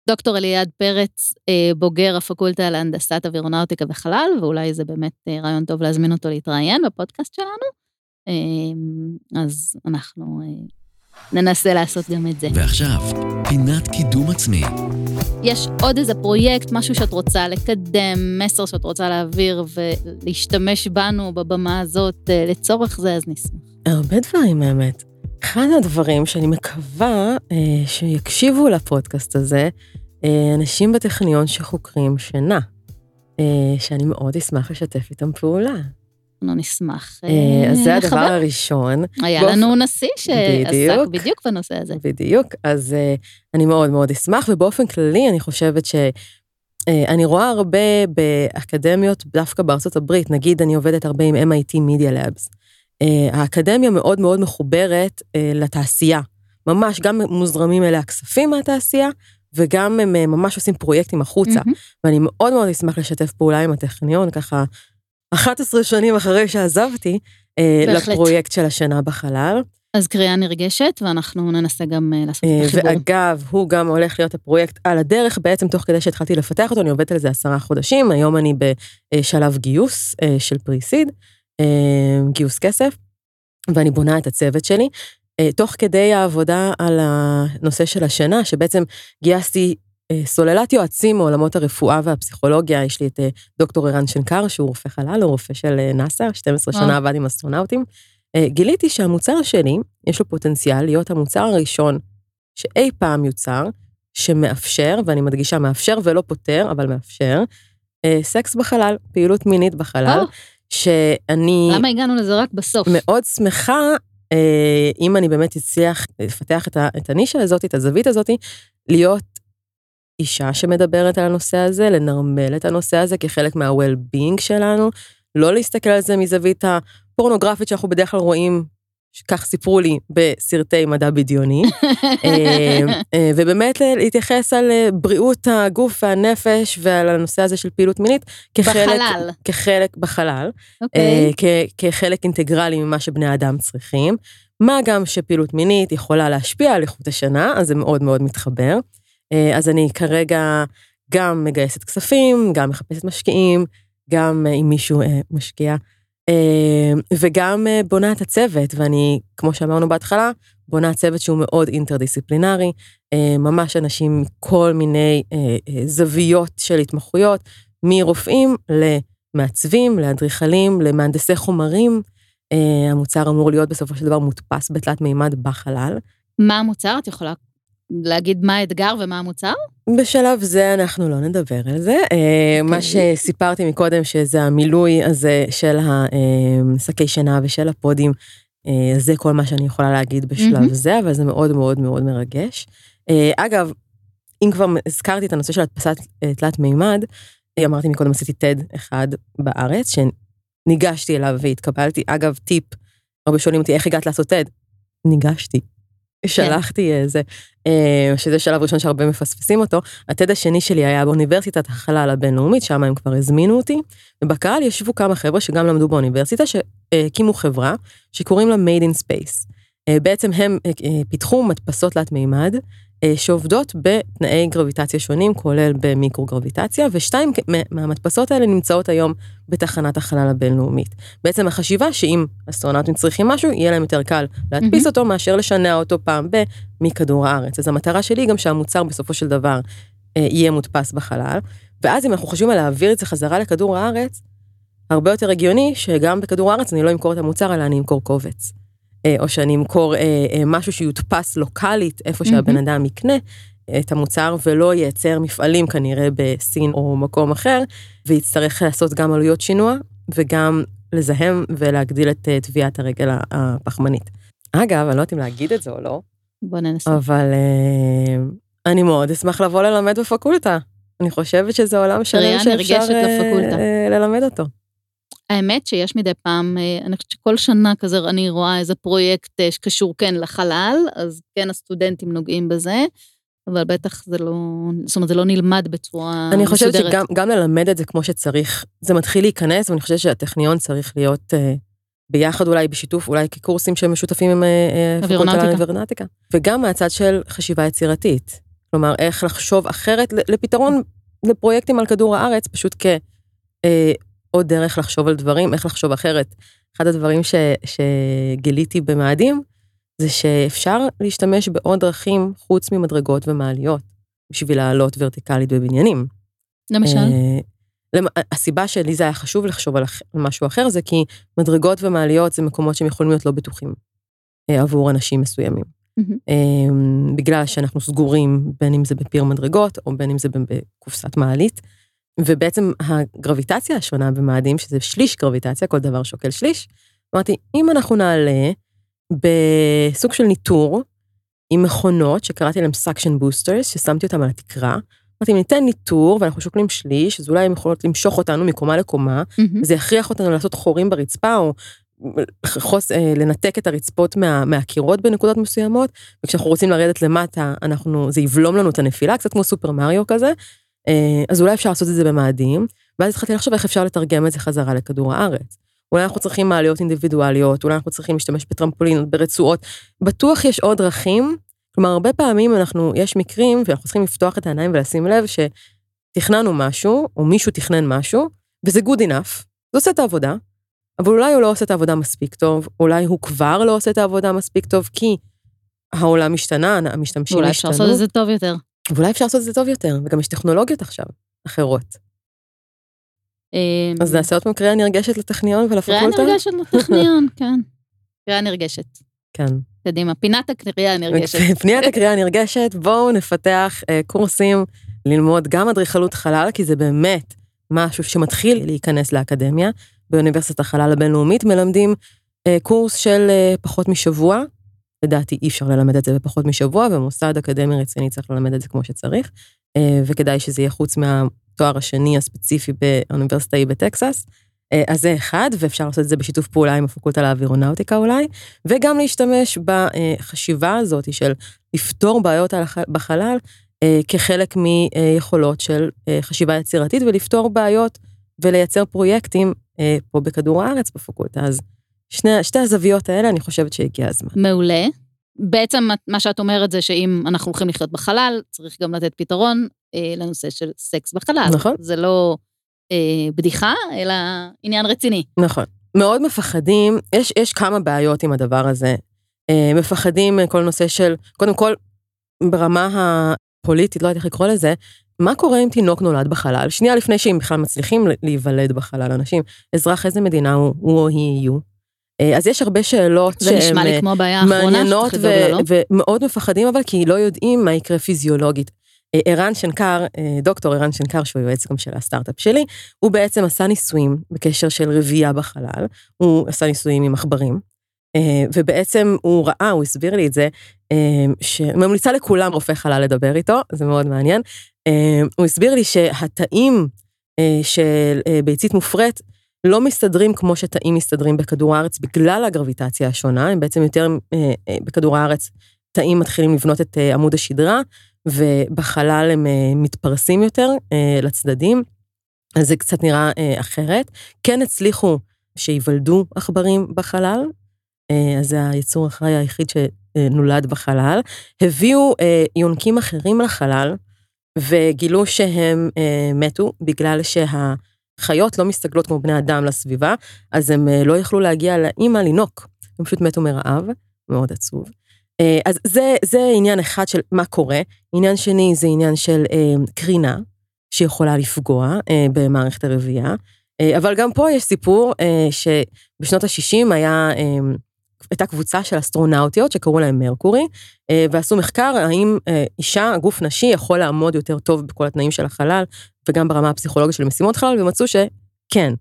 דוקטור אליעד פרץ, בוגר הפקולטה להנדסת אווירונאוטיקה וחלל, ואולי זה באמת רעיון טוב להזמין אותו להתראיין בפודקאסט שלנו. אז אנחנו ננסה לעשות גם את זה. ועכשיו, פינת קידום עצמי. יש עוד איזה פרויקט, משהו שאת רוצה לקדם, מסר שאת רוצה להעביר ולהשתמש בנו בבמה הזאת אה, לצורך זה, אז נשמח. הרבה דברים, האמת. אחד הדברים שאני מקווה אה, שיקשיבו לפודקאסט הזה, אה, אנשים בטכניון שחוקרים שינה, אה, שאני מאוד אשמח לשתף איתם פעולה. אנחנו נשמח אה, אז זה הדבר הראשון. היה לנו נשיא שעסק בדיוק בנושא הזה. בדיוק, אז אה, אני מאוד מאוד אשמח, ובאופן כללי אני חושבת ש... אה, אני רואה הרבה באקדמיות, דווקא בארצות הברית, נגיד אני עובדת הרבה עם MIT Media Labs. האקדמיה מאוד מאוד מחוברת לתעשייה. ממש, גם מוזרמים אליה כספים מהתעשייה, וגם הם ממש עושים פרויקטים החוצה. Mm-hmm. ואני מאוד מאוד אשמח לשתף פעולה עם הטכניון, ככה 11 שנים אחרי שעזבתי, אה, בהחלט. לפרויקט של השנה בחלל. אז קריאה נרגשת, ואנחנו ננסה גם אה, לעשות את החיבור. ואגב, הוא גם הולך להיות הפרויקט על הדרך, בעצם תוך כדי שהתחלתי לפתח אותו, אני עובדת על זה עשרה חודשים, היום אני בשלב גיוס של פריסיד, גיוס כסף, ואני בונה את הצוות שלי. תוך כדי העבודה על הנושא של השינה, שבעצם גייסתי אה, סוללת יועצים מעולמות הרפואה והפסיכולוגיה, יש לי את אה, דוקטור ערן שנקר, שהוא רופא חלל, הוא רופא של אה, נאס"א, 12 שנה עבד עם אסטרונאוטים. גיליתי שהמוצר שלי, יש לו פוטנציאל להיות המוצר הראשון שאי פעם יוצר, שמאפשר, ואני מדגישה מאפשר ולא פותר, אבל מאפשר, סקס בחלל, פעילות מינית בחלל, שאני... למה הגענו לזה רק בסוף? מאוד שמחה אם אני באמת אצליח לפתח את הנישה הזאת, את הזווית הזאת, להיות אישה שמדברת על הנושא הזה, לנרמל את הנושא הזה כחלק מה-well-being שלנו, לא להסתכל על זה מזווית הפורנוגרפית שאנחנו בדרך כלל רואים, כך סיפרו לי, בסרטי מדע בדיוני, אה, אה, ובאמת להתייחס על אה, בריאות הגוף והנפש ועל הנושא הזה של פעילות מינית כחלק, בחלל. כחלק בחלל, okay. אוקיי. כחלק אינטגרלי ממה שבני האדם צריכים. מה גם שפעילות מינית יכולה להשפיע על איכות השינה, אז זה מאוד מאוד מתחבר. אה, אז אני כרגע גם מגייסת כספים, גם מחפשת משקיעים, גם אם מישהו משקיע, וגם בונה את הצוות, ואני, כמו שאמרנו בהתחלה, בונה צוות שהוא מאוד אינטרדיסציפלינרי, ממש אנשים מכל מיני זוויות של התמחויות, מרופאים למעצבים, לאדריכלים, למהנדסי חומרים. המוצר אמור להיות בסופו של דבר מודפס בתלת מימד בחלל. מה המוצר? את יכולה להגיד מה האתגר ומה המוצר? בשלב זה אנחנו לא נדבר על זה. Okay. מה אוקיי. שסיפרתי מקודם, שזה המילוי הזה של השקי שינה ושל הפודים, זה כל מה שאני יכולה להגיד בשלב mm-hmm. זה, אבל זה מאוד מאוד מאוד מרגש. אגב, אם כבר הזכרתי את הנושא של הדפסת תלת מימד, אמרתי מקודם, עשיתי TED אחד בארץ, שניגשתי אליו והתקבלתי. אגב, טיפ, הרבה שואלים אותי, איך הגעת לעשות TED? ניגשתי. שלחתי איזה, אה, שזה שלב ראשון שהרבה מפספסים אותו. הטד השני שלי היה באוניברסיטת החלל הבינלאומית, שם הם כבר הזמינו אותי, ובקהל ישבו כמה חבר'ה שגם למדו באוניברסיטה, שהקימו חברה שקוראים לה Made in Space. אה, בעצם הם אה, פיתחו מדפסות תלת מימד, שעובדות בתנאי גרביטציה שונים, כולל במיקרוגרביטציה, ושתיים מהמדפסות האלה נמצאות היום בתחנת החלל הבינלאומית. בעצם החשיבה שאם אסטרונאוטים צריכים משהו, יהיה להם יותר קל להדפיס mm-hmm. אותו מאשר לשנע אותו פעם ב- מכדור הארץ. אז המטרה שלי היא גם שהמוצר בסופו של דבר אה, יהיה מודפס בחלל, ואז אם אנחנו חושבים על להעביר את זה חזרה לכדור הארץ, הרבה יותר הגיוני שגם בכדור הארץ אני לא אמכור את המוצר, אלא אני אמכור קובץ. אה, או שאני אמכור אה, אה, משהו שיודפס לוקאלית, איפה שהבן אדם יקנה את המוצר, ולא ייצר מפעלים כנראה בסין או מקום אחר, ויצטרך לעשות גם עלויות שינוע, וגם לזהם ולהגדיל את טביעת הרגל הפחמנית. אגב, אני לא יודעת אם להגיד את זה או לא. בוא ננסה. אבל אני מאוד אשמח לבוא ללמד בפקולטה. אני חושבת שזה עולם שלם שאפשר ללמד אותו. האמת שיש מדי פעם, אה, אני חושבת שכל שנה כזה אני רואה איזה פרויקט אה, שקשור כן לחלל, אז כן הסטודנטים נוגעים בזה, אבל בטח זה לא, זאת אומרת זה לא נלמד בצורה מסודרת. אני חושבת שגם ללמד את זה כמו שצריך, זה מתחיל להיכנס, ואני חושבת שהטכניון צריך להיות אה, ביחד אולי בשיתוף, אולי כקורסים שהם משותפים עם אווירונטיקה. אווירונטיקה. וגם מהצד של חשיבה יצירתית. כלומר, איך לחשוב אחרת לפתרון לפרויקטים על כדור הארץ, פשוט כ... עוד דרך לחשוב על דברים, איך לחשוב אחרת. אחד הדברים ש, שגיליתי במאדים, זה שאפשר להשתמש בעוד דרכים חוץ ממדרגות ומעליות, בשביל לעלות ורטיקלית בבניינים. למשל? Uh, הסיבה שלי זה היה חשוב לחשוב על משהו אחר, זה כי מדרגות ומעליות זה מקומות שהם יכולים להיות לא בטוחים uh, עבור אנשים מסוימים. Mm-hmm. Uh, בגלל שאנחנו סגורים, בין אם זה בפיר מדרגות, או בין אם זה בקופסת מעלית. ובעצם הגרביטציה השונה במאדים, שזה שליש גרביטציה, כל דבר שוקל שליש, אמרתי, אם אנחנו נעלה בסוג של ניתור, עם מכונות שקראתי להם suction boosters, ששמתי אותם על התקרה, אמרתי, אם ניתן ניתור ואנחנו שוקלים שליש, אז אולי הם יכולות למשוך אותנו מקומה לקומה, mm-hmm. וזה יכריח אותנו לעשות חורים ברצפה, או חוס, אה, לנתק את הרצפות מה, מהקירות בנקודות מסוימות, וכשאנחנו רוצים לרדת למטה, אנחנו, זה יבלום לנו את הנפילה, קצת כמו סופר מריו כזה, אז אולי אפשר לעשות את זה במאדים, ואז התחלתי לחשוב איך אפשר לתרגם את זה חזרה לכדור הארץ. אולי אנחנו צריכים מעליות אינדיבידואליות, אולי אנחנו צריכים להשתמש בטרמפולינות, ברצועות. בטוח יש עוד דרכים. כלומר, הרבה פעמים אנחנו, יש מקרים, ואנחנו צריכים לפתוח את העיניים ולשים לב שתכננו משהו, או מישהו תכנן משהו, וזה good enough, זה עושה את העבודה, אבל אולי הוא לא עושה את העבודה מספיק טוב, אולי הוא כבר לא עושה את העבודה מספיק טוב, כי העולם השתנה, המשתמשים השתנו. אולי אפשר לעשות את זה טוב יותר. ואולי אפשר לעשות את זה טוב יותר, וגם יש טכנולוגיות עכשיו, אחרות. אמ, אז נעשה עוד פעם קריאה נרגשת לטכניון ולפקולטה? קריאה נרגשת לטכניון, כן. קריאה נרגשת. כן. קדימה, פינת הקריאה הנרגשת. פינת הקריאה הנרגשת, בואו נפתח אה, קורסים ללמוד גם אדריכלות חלל, כי זה באמת משהו שמתחיל להיכנס לאקדמיה. באוניברסיטת החלל הבינלאומית מלמדים אה, קורס של אה, פחות משבוע, לדעתי אי אפשר ללמד את זה בפחות משבוע, ומוסד אקדמי רציני צריך ללמד את זה כמו שצריך, אה, וכדאי שזה יהיה חוץ מהתואר השני הספציפי באוניברסיטה היא בטקסס. אה, אז זה אחד, ואפשר לעשות את זה בשיתוף פעולה עם הפקולטה לאווירונאוטיקה אולי, וגם להשתמש בחשיבה הזאת של לפתור בעיות בחלל אה, כחלק מיכולות של חשיבה יצירתית ולפתור בעיות ולייצר פרויקטים פה בכדור הארץ בפקולטה. אז שני, שתי הזוויות האלה, אני חושבת שהגיע הזמן. מעולה. בעצם מה שאת אומרת זה שאם אנחנו הולכים לחיות בחלל, צריך גם לתת פתרון אה, לנושא של סקס בחלל. נכון. זה לא אה, בדיחה, אלא עניין רציני. נכון. מאוד מפחדים, יש, יש כמה בעיות עם הדבר הזה. אה, מפחדים כל נושא של, קודם כל, ברמה הפוליטית, לא יודעת איך לקרוא לזה, מה קורה אם תינוק נולד בחלל? שנייה לפני שהם בכלל מצליחים להיוולד בחלל, אנשים, אזרח איזה מדינה הוא, הוא או היא יהיו. אה, אז יש הרבה שאלות שהן מעניינות. לדאוג לה, לא? ומאוד מפחדים אבל כי לא יודעים מה יקרה פיזיולוגית. אה, ערן שנקר, אה, דוקטור ערן שנקר, שהוא יועץ גם של הסטארט-אפ שלי, הוא בעצם עשה ניסויים בקשר של רבייה בחלל, הוא עשה ניסויים עם עכברים, ובעצם הוא ראה, הוא הסביר לי את זה, שממליצה לכולם רופא חלל לדבר איתו, זה מאוד מעניין. הוא הסביר לי שהתאים של ביצית מופרית, לא מסתדרים כמו שתאים מסתדרים בכדור הארץ בגלל הגרביטציה השונה, הם בעצם יותר אה, אה, בכדור הארץ, תאים מתחילים לבנות את אה, עמוד השדרה, ובחלל הם מתפרסים יותר לצדדים, אז זה קצת נראה אחרת. כן הצליחו שייוולדו עכברים בחלל, אז זה היצור החי היחיד שנולד בחלל. הביאו יונקים אחרים לחלל, וגילו שהם מתו בגלל שה... חיות לא מסתגלות כמו בני אדם לסביבה, אז הם אה, לא יכלו להגיע לאימא לינוק, הם פשוט מתו מרעב, מאוד עצוב. אה, אז זה, זה עניין אחד של מה קורה. עניין שני זה עניין של אה, קרינה, שיכולה לפגוע במערכת הרבייה. אבל גם פה יש סיפור שבשנות ה-60 היה, הייתה קבוצה של אסטרונאוטיות שקראו להם מרקורי, ועשו מחקר האם אישה, גוף נשי, יכול לעמוד יותר טוב בכל התנאים של החלל וגם ברמה הפסיכולוגית של משימות חלל, ומצאו שכן.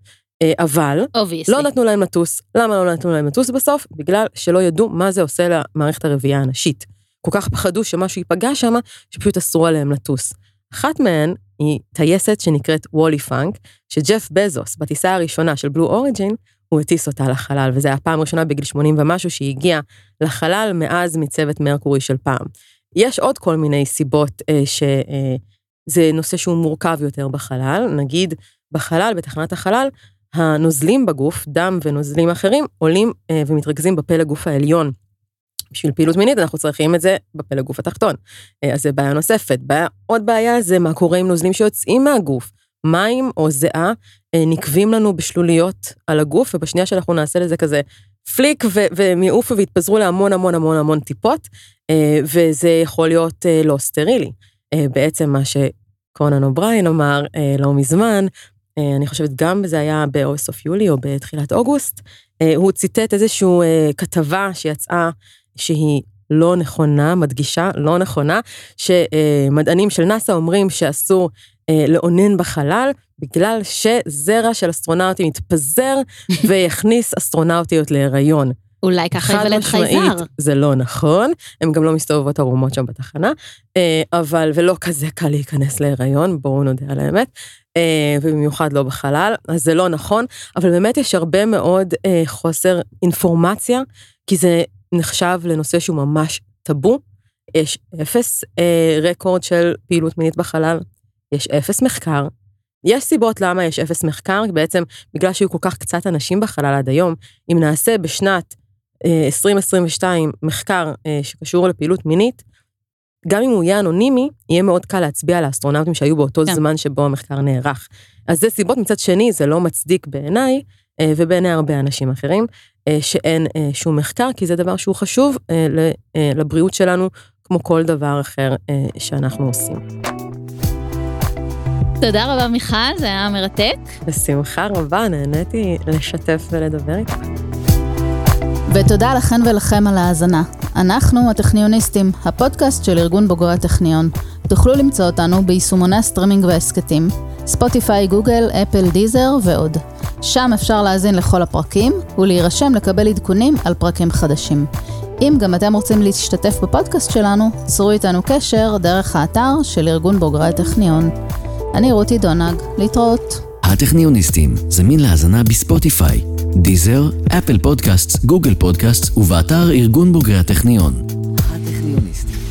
אה, אבל Obviously. לא נתנו להם לטוס. למה לא נתנו להם לטוס בסוף? בגלל שלא ידעו מה זה עושה למערכת הרבייה הנשית. כל כך פחדו שמשהו ייפגע שם, שפשוט אסרו עליהם לטוס. אחת מהן היא טייסת שנקראת וולי פאנק, שג'ף בזוס, בטיסה הראשונה של בלו אוריג'ין, הוא הטיס אותה לחלל, וזו הייתה הפעם הראשונה בגיל 80 ומשהו שהיא הגיעה לחלל מאז מצוות מרקורי של פעם. יש עוד כל מיני סיבות אה, ש... אה, נושא שהוא מורכב יותר בחלל. נגיד, בחלל, בתחנת החלל, הנוזלים בגוף, דם ונוזלים אחרים, עולים אה, ומתרכזים בפלג גוף העליון. בשביל פעילות מינית אנחנו צריכים את זה בפלג גוף התחתון. אה, אז זה בעיה נוספת. בעיה, עוד בעיה זה מה קורה עם נוזלים שיוצאים מהגוף. מים או זיעה נקווים לנו בשלוליות על הגוף, ובשנייה שאנחנו נעשה לזה כזה flick והם יעופו ויתפזרו להמון המון המון המון טיפות, אה, וזה יכול להיות אה, לא סטרילי. אה, בעצם מה שקונן אובריין אמר אה, לא מזמן, אה, אני חושבת גם זה היה בסוף יולי או בתחילת אוגוסט, הוא ציטט איזושהי כתבה שיצאה שהיא לא נכונה, מדגישה, לא נכונה, שמדענים של נאסא אומרים שאסור לאונן בחלל, בגלל שזרע של אסטרונאוטים יתפזר ויכניס אסטרונאוטיות להיריון. אולי ככה יוולד חייזר. זה לא נכון, הן גם לא מסתובבות ערומות שם בתחנה, אה, אבל, ולא כזה קל להיכנס להיריון, בואו נודה על האמת, אה, ובמיוחד לא בחלל, אז זה לא נכון, אבל באמת יש הרבה מאוד אה, חוסר אינפורמציה, כי זה נחשב לנושא שהוא ממש טאבו. יש אפס רקורד של פעילות מינית בחלל, יש אפס מחקר, יש סיבות למה יש אפס מחקר, בעצם בגלל שהיו כל כך קצת אנשים בחלל עד היום, אם נעשה בשנת 2022 מחקר אה, שקשור לפעילות מינית, גם אם הוא יהיה אנונימי, יהיה מאוד קל להצביע על האסטרונאוטים שהיו באותו כן. זמן שבו המחקר נערך. אז זה סיבות, מצד שני, זה לא מצדיק בעיניי, אה, ובעיני הרבה אנשים אחרים, אה, שאין שום מחקר, כי זה דבר שהוא חשוב לבריאות שלנו, כמו כל דבר אחר שאנחנו עושים. תודה רבה, מיכל, זה היה מרתק. בשמחה רבה, נהניתי לשתף ולדבר איתך. ותודה לכן ולכם על ההאזנה. אנחנו הטכניוניסטים, הפודקאסט של ארגון בוגרי הטכניון. תוכלו למצוא אותנו ביישומוני הסטרימינג וההסכתים, ספוטיפיי, גוגל, אפל, דיזר ועוד. שם אפשר להאזין לכל הפרקים ולהירשם לקבל עדכונים על פרקים חדשים. אם גם אתם רוצים להשתתף בפודקאסט שלנו, צרו איתנו קשר דרך האתר של ארגון בוגרי הטכניון. אני רותי דונג, להתראות. הטכניוניסטים זמין להאזנה בספוטיפיי, דיזר, אפל פודקאסט, גוגל פודקאסט ובאתר ארגון בוגרי הטכניון. הטכניוניסטים